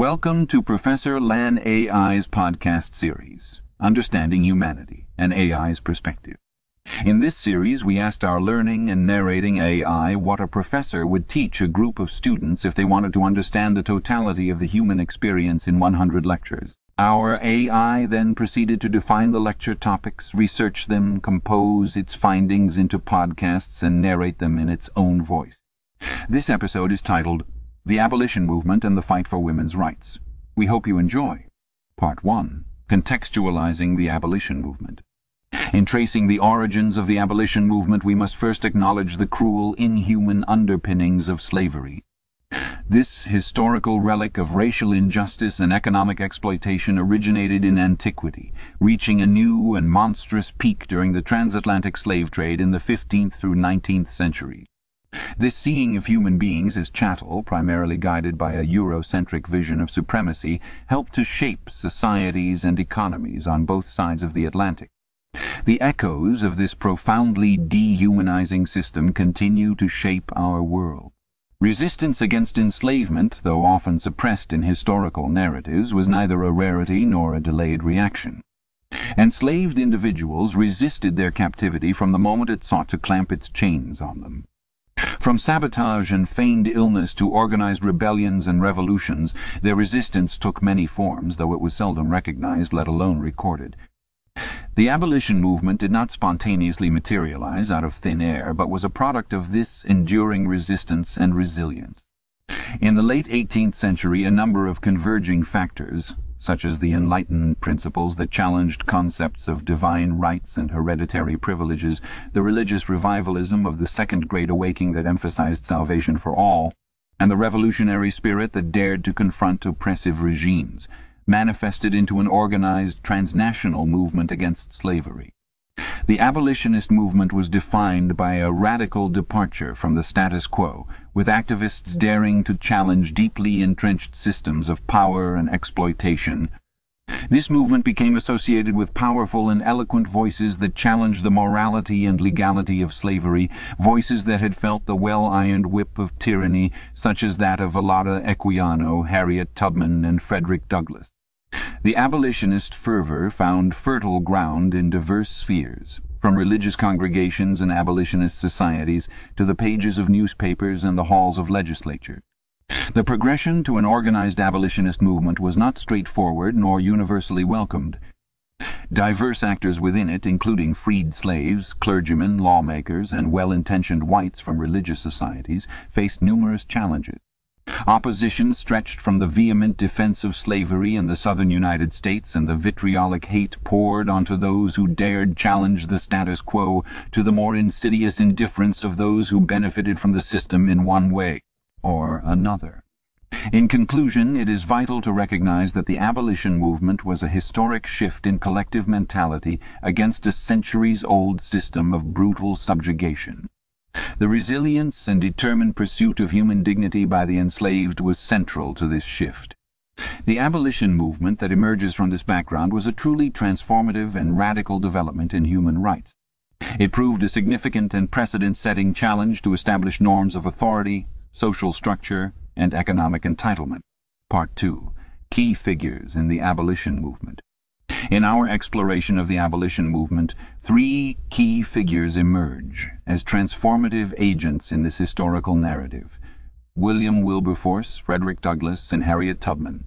Welcome to Professor Lan AI's podcast series, Understanding Humanity, an AI's Perspective. In this series, we asked our learning and narrating AI what a professor would teach a group of students if they wanted to understand the totality of the human experience in 100 lectures. Our AI then proceeded to define the lecture topics, research them, compose its findings into podcasts, and narrate them in its own voice. This episode is titled The Abolition Movement and the Fight for Women's Rights. We hope you enjoy. Part 1. Contextualizing the Abolition Movement. In tracing the origins of the abolition movement we must first acknowledge the cruel, inhuman underpinnings of slavery. This historical relic of racial injustice and economic exploitation originated in antiquity, reaching a new and monstrous peak during the transatlantic slave trade in the fifteenth through nineteenth centuries. This seeing of human beings as chattel, primarily guided by a Eurocentric vision of supremacy, helped to shape societies and economies on both sides of the Atlantic. The echoes of this profoundly dehumanizing system continue to shape our world. Resistance against enslavement, though often suppressed in historical narratives, was neither a rarity nor a delayed reaction. Enslaved individuals resisted their captivity from the moment it sought to clamp its chains on them. From sabotage and feigned illness to organized rebellions and revolutions, their resistance took many forms, though it was seldom recognized, let alone recorded. The abolition movement did not spontaneously materialize out of thin air, but was a product of this enduring resistance and resilience. In the late eighteenth century a number of converging factors, such as the enlightened principles that challenged concepts of divine rights and hereditary privileges, the religious revivalism of the Second Great Awakening that emphasized salvation for all, and the revolutionary spirit that dared to confront oppressive regimes, manifested into an organized transnational movement against slavery. The abolitionist movement was defined by a radical departure from the status quo, with activists daring to challenge deeply entrenched systems of power and exploitation. This movement became associated with powerful and eloquent voices that challenged the morality and legality of slavery, voices that had felt the well-ironed whip of tyranny, such as that of Olaudah Equiano, Harriet Tubman, and Frederick Douglass. The abolitionist fervour found fertile ground in diverse spheres, from religious congregations and abolitionist societies to the pages of newspapers and the halls of legislature, The progression to an organized abolitionist movement was not straightforward nor universally welcomed. Diverse actors within it, including freed slaves, clergymen, lawmakers, and well-intentioned whites from religious societies, faced numerous challenges. Opposition stretched from the vehement defence of slavery in the southern United States and the vitriolic hate poured onto those who dared challenge the status quo to the more insidious indifference of those who benefited from the system in one way or another. In conclusion, it is vital to recognize that the abolition movement was a historic shift in collective mentality against a centuries-old system of brutal subjugation. The resilience and determined pursuit of human dignity by the enslaved was central to this shift. The abolition movement that emerges from this background was a truly transformative and radical development in human rights. It proved a significant and precedent-setting challenge to established norms of authority, social structure, and economic entitlement. Part 2. Key Figures in the Abolition Movement in our exploration of the abolition movement, three key figures emerge as transformative agents in this historical narrative William Wilberforce, Frederick Douglass, and Harriet Tubman.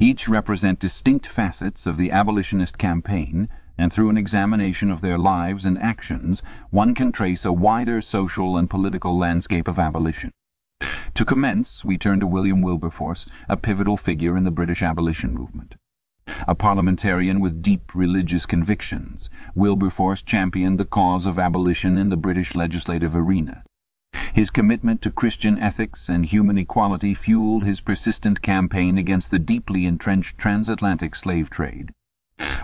Each represent distinct facets of the abolitionist campaign, and through an examination of their lives and actions one can trace a wider social and political landscape of abolition. To commence, we turn to William Wilberforce, a pivotal figure in the British abolition movement. A parliamentarian with deep religious convictions, Wilberforce championed the cause of abolition in the British legislative arena. His commitment to Christian ethics and human equality fueled his persistent campaign against the deeply entrenched transatlantic slave trade.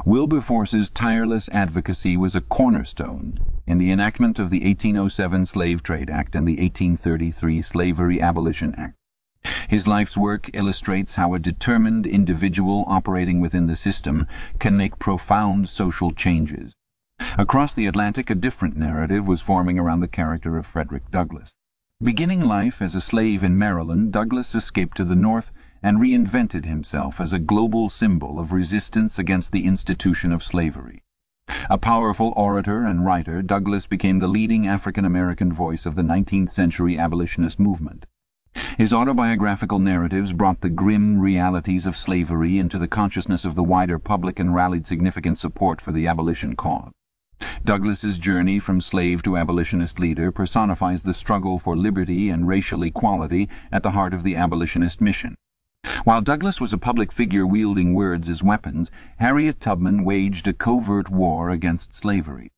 Wilberforce's tireless advocacy was a cornerstone in the enactment of the 1807 Slave Trade Act and the 1833 Slavery Abolition Act. His life's work illustrates how a determined individual operating within the system can make profound social changes. Across the Atlantic a different narrative was forming around the character of Frederick Douglass. Beginning life as a slave in Maryland, Douglass escaped to the North and reinvented himself as a global symbol of resistance against the institution of slavery. A powerful orator and writer, Douglass became the leading African American voice of the 19th century abolitionist movement. His autobiographical narratives brought the grim realities of slavery into the consciousness of the wider public and rallied significant support for the abolition cause. Douglass's journey from slave to abolitionist leader personifies the struggle for liberty and racial equality at the heart of the abolitionist mission. While Douglass was a public figure wielding words as weapons, Harriet Tubman waged a covert war against slavery.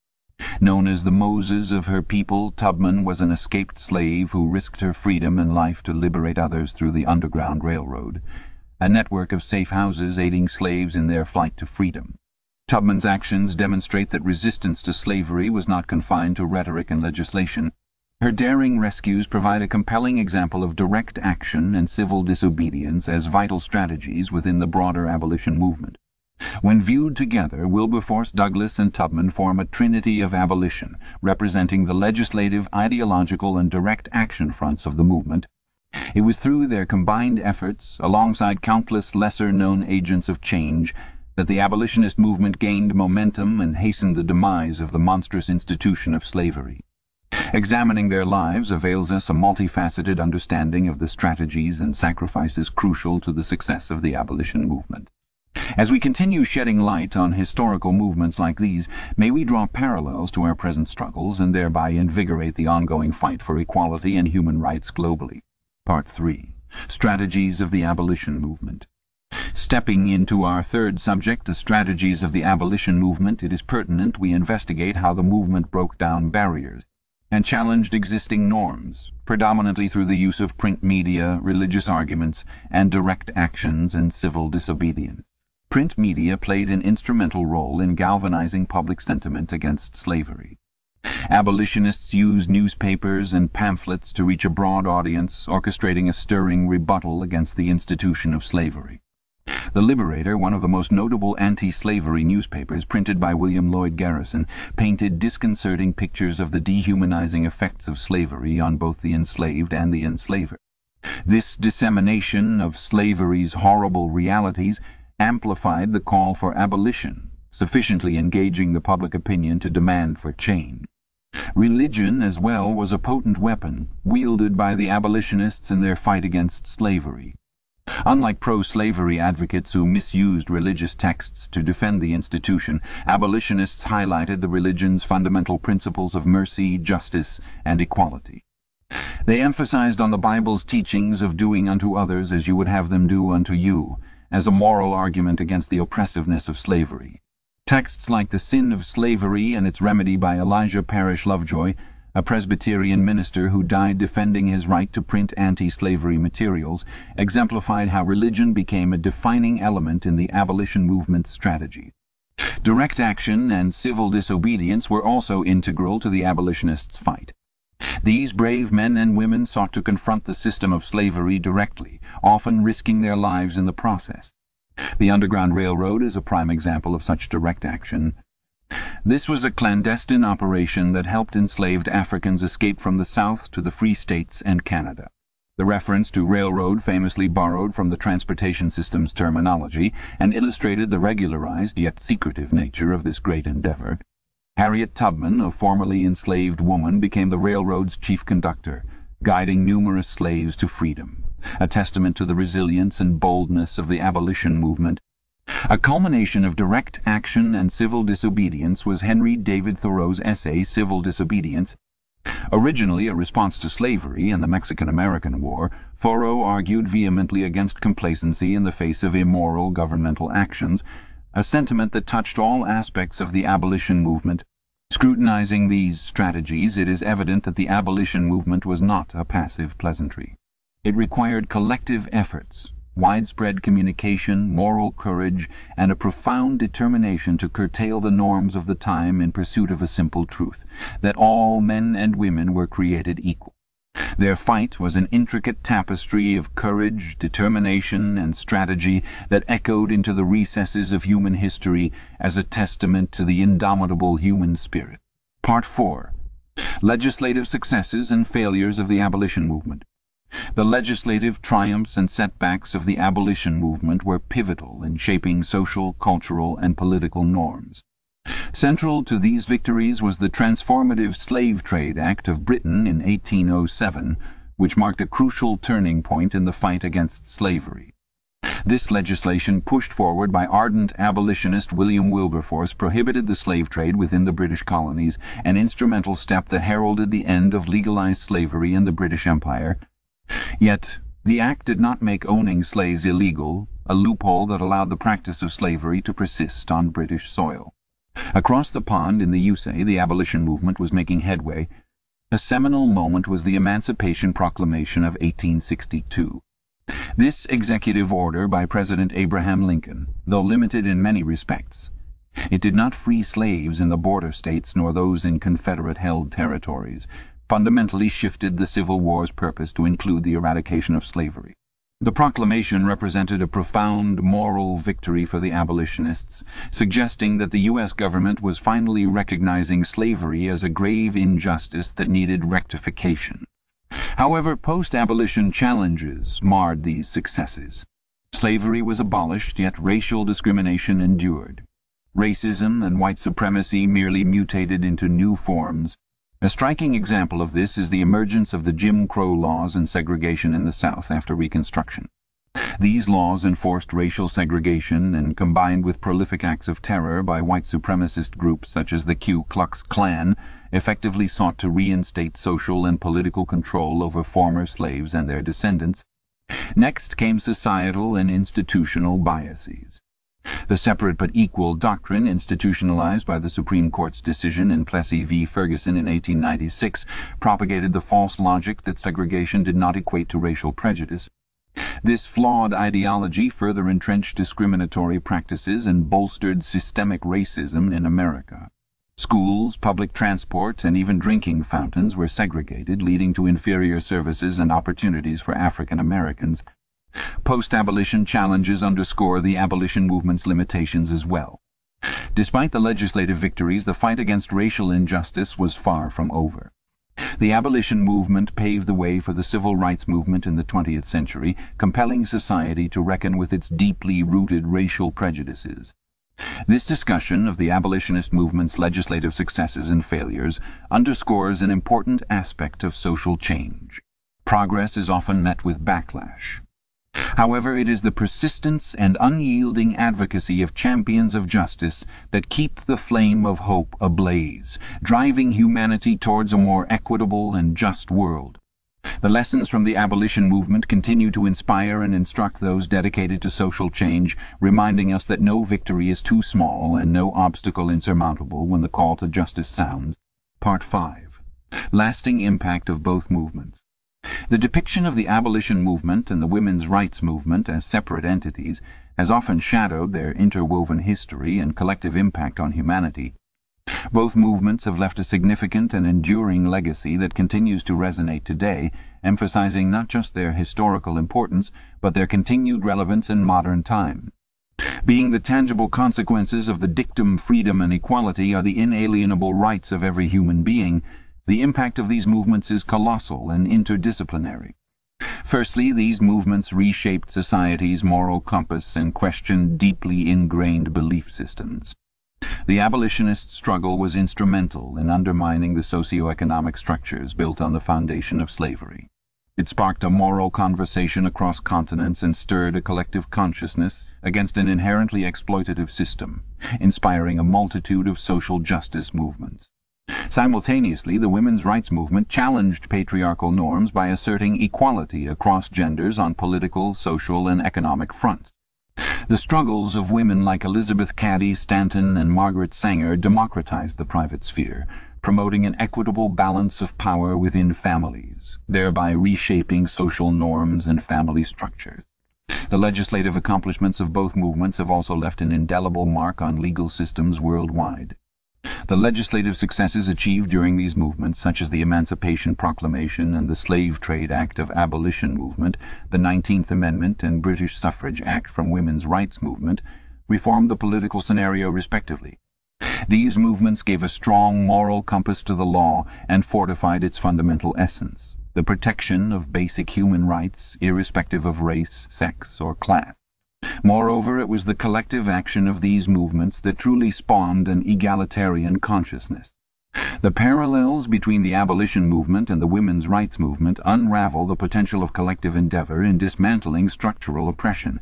Known as the Moses of her people, Tubman was an escaped slave who risked her freedom and life to liberate others through the Underground Railroad, a network of safe houses aiding slaves in their flight to freedom. Tubman's actions demonstrate that resistance to slavery was not confined to rhetoric and legislation. Her daring rescues provide a compelling example of direct action and civil disobedience as vital strategies within the broader abolition movement. When viewed together, Wilberforce, Douglass, and Tubman form a trinity of abolition, representing the legislative, ideological, and direct action fronts of the movement. It was through their combined efforts, alongside countless lesser-known agents of change, that the abolitionist movement gained momentum and hastened the demise of the monstrous institution of slavery. Examining their lives avails us a multifaceted understanding of the strategies and sacrifices crucial to the success of the abolition movement. As we continue shedding light on historical movements like these, may we draw parallels to our present struggles and thereby invigorate the ongoing fight for equality and human rights globally. Part 3. Strategies of the Abolition Movement Stepping into our third subject, the strategies of the abolition movement, it is pertinent we investigate how the movement broke down barriers and challenged existing norms, predominantly through the use of print media, religious arguments, and direct actions and civil disobedience. Print media played an instrumental role in galvanizing public sentiment against slavery. Abolitionists used newspapers and pamphlets to reach a broad audience, orchestrating a stirring rebuttal against the institution of slavery. The Liberator, one of the most notable anti-slavery newspapers printed by William Lloyd Garrison, painted disconcerting pictures of the dehumanizing effects of slavery on both the enslaved and the enslaver. This dissemination of slavery's horrible realities amplified the call for abolition, sufficiently engaging the public opinion to demand for change. Religion, as well, was a potent weapon, wielded by the abolitionists in their fight against slavery. Unlike pro-slavery advocates who misused religious texts to defend the institution, abolitionists highlighted the religion's fundamental principles of mercy, justice, and equality. They emphasized on the Bible's teachings of doing unto others as you would have them do unto you, as a moral argument against the oppressiveness of slavery. Texts like The Sin of Slavery and Its Remedy by Elijah Parish Lovejoy a Presbyterian minister who died defending his right to print anti-slavery materials, exemplified how religion became a defining element in the abolition movement's strategy. Direct action and civil disobedience were also integral to the abolitionists' fight. These brave men and women sought to confront the system of slavery directly, often risking their lives in the process. The Underground Railroad is a prime example of such direct action. This was a clandestine operation that helped enslaved Africans escape from the South to the Free States and Canada. The reference to railroad famously borrowed from the transportation system's terminology and illustrated the regularized yet secretive nature of this great endeavor. Harriet Tubman, a formerly enslaved woman, became the railroad's chief conductor, guiding numerous slaves to freedom, a testament to the resilience and boldness of the abolition movement a culmination of direct action and civil disobedience was Henry David Thoreau's essay Civil Disobedience. Originally a response to slavery and the Mexican-American War, Thoreau argued vehemently against complacency in the face of immoral governmental actions, a sentiment that touched all aspects of the abolition movement. Scrutinizing these strategies, it is evident that the abolition movement was not a passive pleasantry. It required collective efforts widespread communication, moral courage, and a profound determination to curtail the norms of the time in pursuit of a simple truth, that all men and women were created equal. Their fight was an intricate tapestry of courage, determination, and strategy that echoed into the recesses of human history as a testament to the indomitable human spirit. Part 4. Legislative Successes and Failures of the Abolition Movement The legislative triumphs and setbacks of the abolition movement were pivotal in shaping social, cultural, and political norms. Central to these victories was the Transformative Slave Trade Act of Britain in 1807, which marked a crucial turning point in the fight against slavery. This legislation, pushed forward by ardent abolitionist William Wilberforce, prohibited the slave trade within the British colonies, an instrumental step that heralded the end of legalized slavery in the British Empire. Yet the act did not make owning slaves illegal, a loophole that allowed the practice of slavery to persist on British soil. Across the pond in the USA the abolition movement was making headway. A seminal moment was the Emancipation Proclamation of 1862. This executive order by President Abraham Lincoln, though limited in many respects, it did not free slaves in the border states nor those in Confederate-held territories, fundamentally shifted the Civil War's purpose to include the eradication of slavery. The proclamation represented a profound moral victory for the abolitionists, suggesting that the U.S. government was finally recognizing slavery as a grave injustice that needed rectification. However, post-abolition challenges marred these successes. Slavery was abolished, yet racial discrimination endured. Racism and white supremacy merely mutated into new forms. A striking example of this is the emergence of the Jim Crow laws and segregation in the South after Reconstruction. These laws enforced racial segregation and, combined with prolific acts of terror by white supremacist groups such as the Ku Klux Klan, effectively sought to reinstate social and political control over former slaves and their descendants. Next came societal and institutional biases. The separate but equal doctrine institutionalized by the Supreme Court's decision in Plessy v. Ferguson in 1896 propagated the false logic that segregation did not equate to racial prejudice. This flawed ideology further entrenched discriminatory practices and bolstered systemic racism in America. Schools, public transport, and even drinking fountains were segregated, leading to inferior services and opportunities for African Americans. Post-abolition challenges underscore the abolition movement's limitations as well. Despite the legislative victories, the fight against racial injustice was far from over. The abolition movement paved the way for the civil rights movement in the 20th century, compelling society to reckon with its deeply rooted racial prejudices. This discussion of the abolitionist movement's legislative successes and failures underscores an important aspect of social change. Progress is often met with backlash. However, it is the persistence and unyielding advocacy of champions of justice that keep the flame of hope ablaze, driving humanity towards a more equitable and just world. The lessons from the abolition movement continue to inspire and instruct those dedicated to social change, reminding us that no victory is too small and no obstacle insurmountable when the call to justice sounds. Part 5. Lasting Impact of Both Movements the depiction of the abolition movement and the women's rights movement as separate entities has often shadowed their interwoven history and collective impact on humanity. Both movements have left a significant and enduring legacy that continues to resonate today, emphasizing not just their historical importance, but their continued relevance in modern time. Being the tangible consequences of the dictum freedom and equality are the inalienable rights of every human being, the impact of these movements is colossal and interdisciplinary. Firstly, these movements reshaped society's moral compass and questioned deeply ingrained belief systems. The abolitionist struggle was instrumental in undermining the socio-economic structures built on the foundation of slavery. It sparked a moral conversation across continents and stirred a collective consciousness against an inherently exploitative system, inspiring a multitude of social justice movements. Simultaneously, the women's rights movement challenged patriarchal norms by asserting equality across genders on political, social, and economic fronts. The struggles of women like Elizabeth Cady Stanton and Margaret Sanger democratized the private sphere, promoting an equitable balance of power within families, thereby reshaping social norms and family structures. The legislative accomplishments of both movements have also left an indelible mark on legal systems worldwide. The legislative successes achieved during these movements, such as the Emancipation Proclamation and the Slave Trade Act of Abolition movement, the Nineteenth Amendment and British Suffrage Act from Women's Rights movement, reformed the political scenario respectively. These movements gave a strong moral compass to the law and fortified its fundamental essence. the protection of basic human rights, irrespective of race, sex, or class. Moreover, it was the collective action of these movements that truly spawned an egalitarian consciousness. The parallels between the abolition movement and the women's rights movement unravel the potential of collective endeavour in dismantling structural oppression.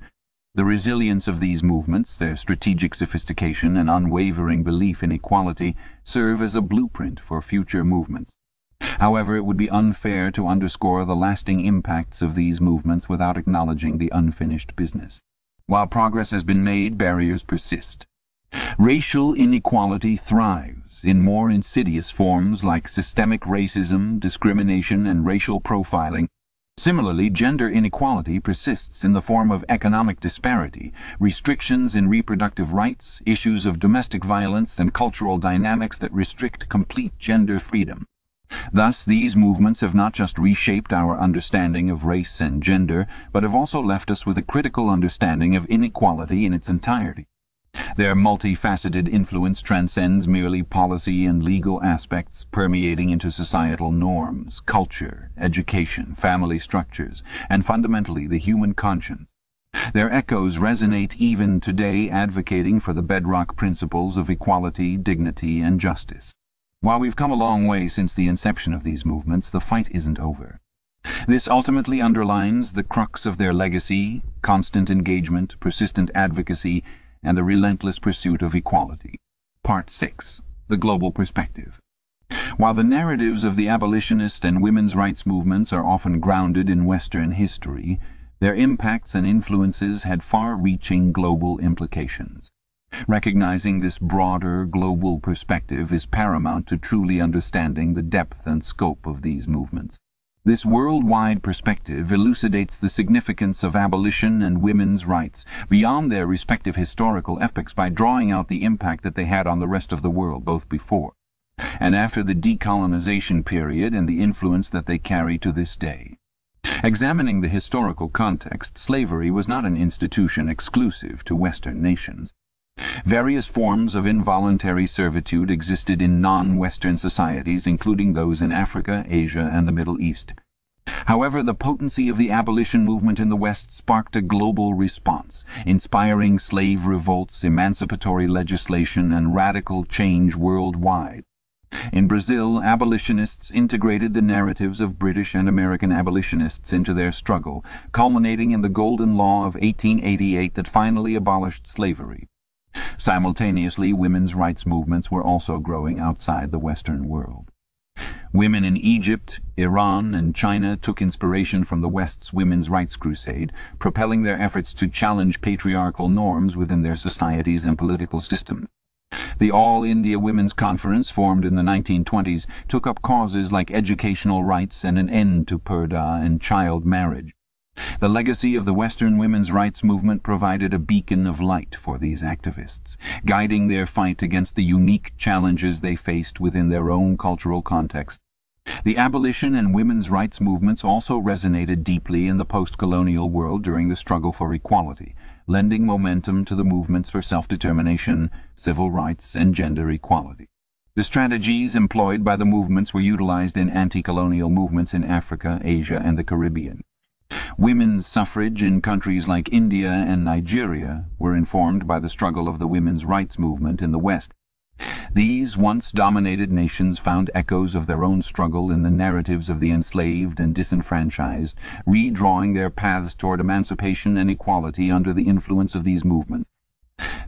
The resilience of these movements, their strategic sophistication and unwavering belief in equality, serve as a blueprint for future movements. However, it would be unfair to underscore the lasting impacts of these movements without acknowledging the unfinished business. While progress has been made, barriers persist. Racial inequality thrives in more insidious forms like systemic racism, discrimination, and racial profiling. Similarly, gender inequality persists in the form of economic disparity, restrictions in reproductive rights, issues of domestic violence, and cultural dynamics that restrict complete gender freedom. Thus these movements have not just reshaped our understanding of race and gender, but have also left us with a critical understanding of inequality in its entirety. Their multifaceted influence transcends merely policy and legal aspects, permeating into societal norms, culture, education, family structures, and fundamentally the human conscience. Their echoes resonate even today advocating for the bedrock principles of equality, dignity, and justice. While we've come a long way since the inception of these movements, the fight isn't over. This ultimately underlines the crux of their legacy, constant engagement, persistent advocacy, and the relentless pursuit of equality. Part 6. The Global Perspective While the narratives of the abolitionist and women's rights movements are often grounded in Western history, their impacts and influences had far-reaching global implications. Recognizing this broader, global perspective is paramount to truly understanding the depth and scope of these movements. This worldwide perspective elucidates the significance of abolition and women's rights beyond their respective historical epochs by drawing out the impact that they had on the rest of the world both before and after the decolonization period and the influence that they carry to this day. Examining the historical context, slavery was not an institution exclusive to Western nations. Various forms of involuntary servitude existed in non-Western societies, including those in Africa, Asia, and the Middle East. However, the potency of the abolition movement in the West sparked a global response, inspiring slave revolts, emancipatory legislation, and radical change worldwide. In Brazil, abolitionists integrated the narratives of British and American abolitionists into their struggle, culminating in the Golden Law of 1888 that finally abolished slavery. Simultaneously, women's rights movements were also growing outside the Western world. Women in Egypt, Iran, and China took inspiration from the West's women's rights crusade, propelling their efforts to challenge patriarchal norms within their societies and political systems. The All India Women's Conference, formed in the 1920s, took up causes like educational rights and an end to purdah and child marriage. The legacy of the Western women's rights movement provided a beacon of light for these activists, guiding their fight against the unique challenges they faced within their own cultural context. The abolition and women's rights movements also resonated deeply in the post-colonial world during the struggle for equality, lending momentum to the movements for self-determination, civil rights, and gender equality. The strategies employed by the movements were utilized in anti-colonial movements in Africa, Asia, and the Caribbean. Women's suffrage in countries like India and Nigeria were informed by the struggle of the women's rights movement in the West. These once dominated nations found echoes of their own struggle in the narratives of the enslaved and disenfranchised, redrawing their paths toward emancipation and equality under the influence of these movements.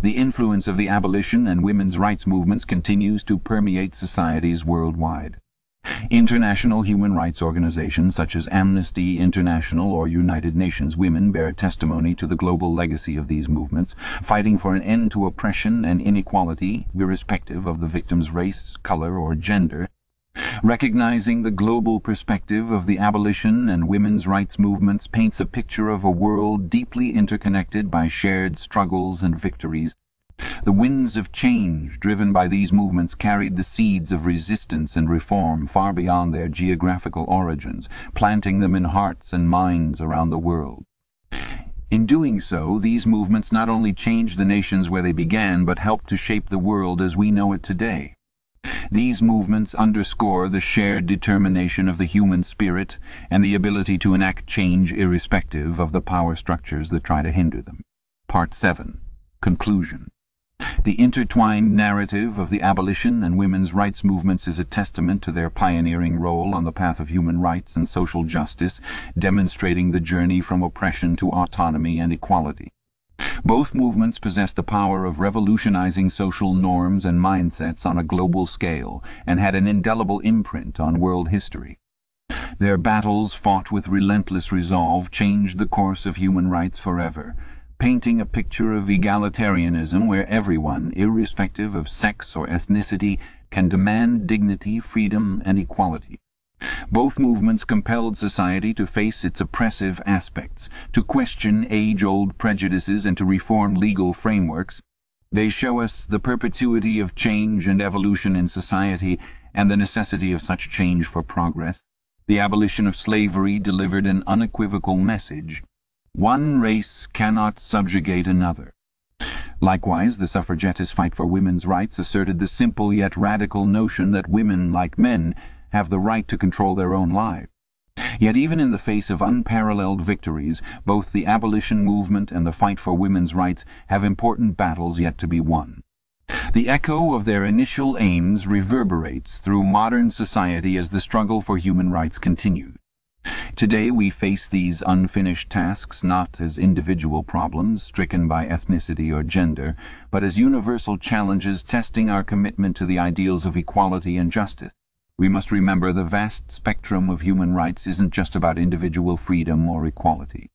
The influence of the abolition and women's rights movements continues to permeate societies worldwide. International human rights organizations such as Amnesty International or United Nations Women bear testimony to the global legacy of these movements, fighting for an end to oppression and inequality irrespective of the victim's race, color, or gender. Recognizing the global perspective of the abolition and women's rights movements paints a picture of a world deeply interconnected by shared struggles and victories. The winds of change driven by these movements carried the seeds of resistance and reform far beyond their geographical origins, planting them in hearts and minds around the world. In doing so, these movements not only changed the nations where they began, but helped to shape the world as we know it today. These movements underscore the shared determination of the human spirit and the ability to enact change irrespective of the power structures that try to hinder them. Part 7. Conclusion The intertwined narrative of the abolition and women's rights movements is a testament to their pioneering role on the path of human rights and social justice, demonstrating the journey from oppression to autonomy and equality. Both movements possessed the power of revolutionizing social norms and mindsets on a global scale and had an indelible imprint on world history. Their battles, fought with relentless resolve, changed the course of human rights forever, painting a picture of egalitarianism where everyone, irrespective of sex or ethnicity, can demand dignity, freedom and equality. Both movements compelled society to face its oppressive aspects, to question age-old prejudices and to reform legal frameworks. They show us the perpetuity of change and evolution in society and the necessity of such change for progress. The abolition of slavery delivered an unequivocal message. One race cannot subjugate another. Likewise, the suffragettes' fight for women's rights asserted the simple yet radical notion that women, like men, have the right to control their own lives. Yet even in the face of unparalleled victories, both the abolition movement and the fight for women's rights have important battles yet to be won. The echo of their initial aims reverberates through modern society as the struggle for human rights continues. Today we face these unfinished tasks not as individual problems stricken by ethnicity or gender, but as universal challenges testing our commitment to the ideals of equality and justice. We must remember the vast spectrum of human rights isn't just about individual freedom or equality.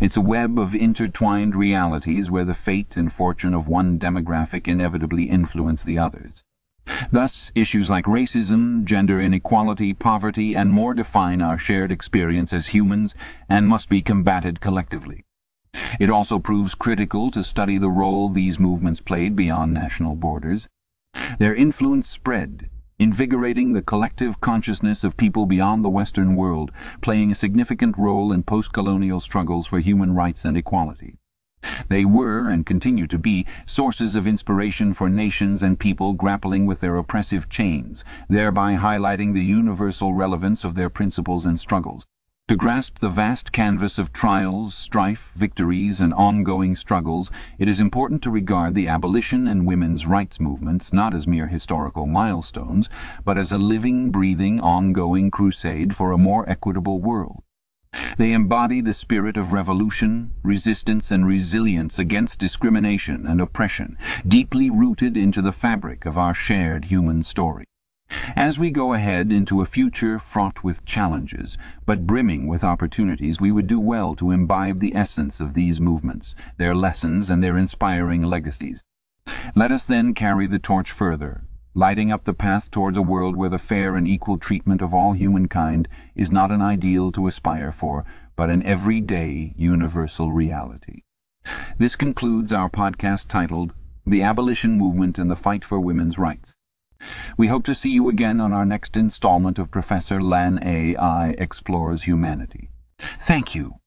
It's a web of intertwined realities where the fate and fortune of one demographic inevitably influence the others. Thus, issues like racism, gender inequality, poverty, and more define our shared experience as humans and must be combated collectively. It also proves critical to study the role these movements played beyond national borders. Their influence spread invigorating the collective consciousness of people beyond the Western world, playing a significant role in post-colonial struggles for human rights and equality. They were, and continue to be, sources of inspiration for nations and people grappling with their oppressive chains, thereby highlighting the universal relevance of their principles and struggles. To grasp the vast canvas of trials, strife, victories, and ongoing struggles, it is important to regard the abolition and women's rights movements not as mere historical milestones, but as a living, breathing, ongoing crusade for a more equitable world. They embody the spirit of revolution, resistance, and resilience against discrimination and oppression, deeply rooted into the fabric of our shared human story. As we go ahead into a future fraught with challenges, but brimming with opportunities, we would do well to imbibe the essence of these movements, their lessons and their inspiring legacies. Let us then carry the torch further, lighting up the path towards a world where the fair and equal treatment of all humankind is not an ideal to aspire for, but an everyday universal reality. This concludes our podcast titled The Abolition Movement and the Fight for Women's Rights. We hope to see you again on our next installment of Professor Lan A. I. Explores Humanity. Thank you.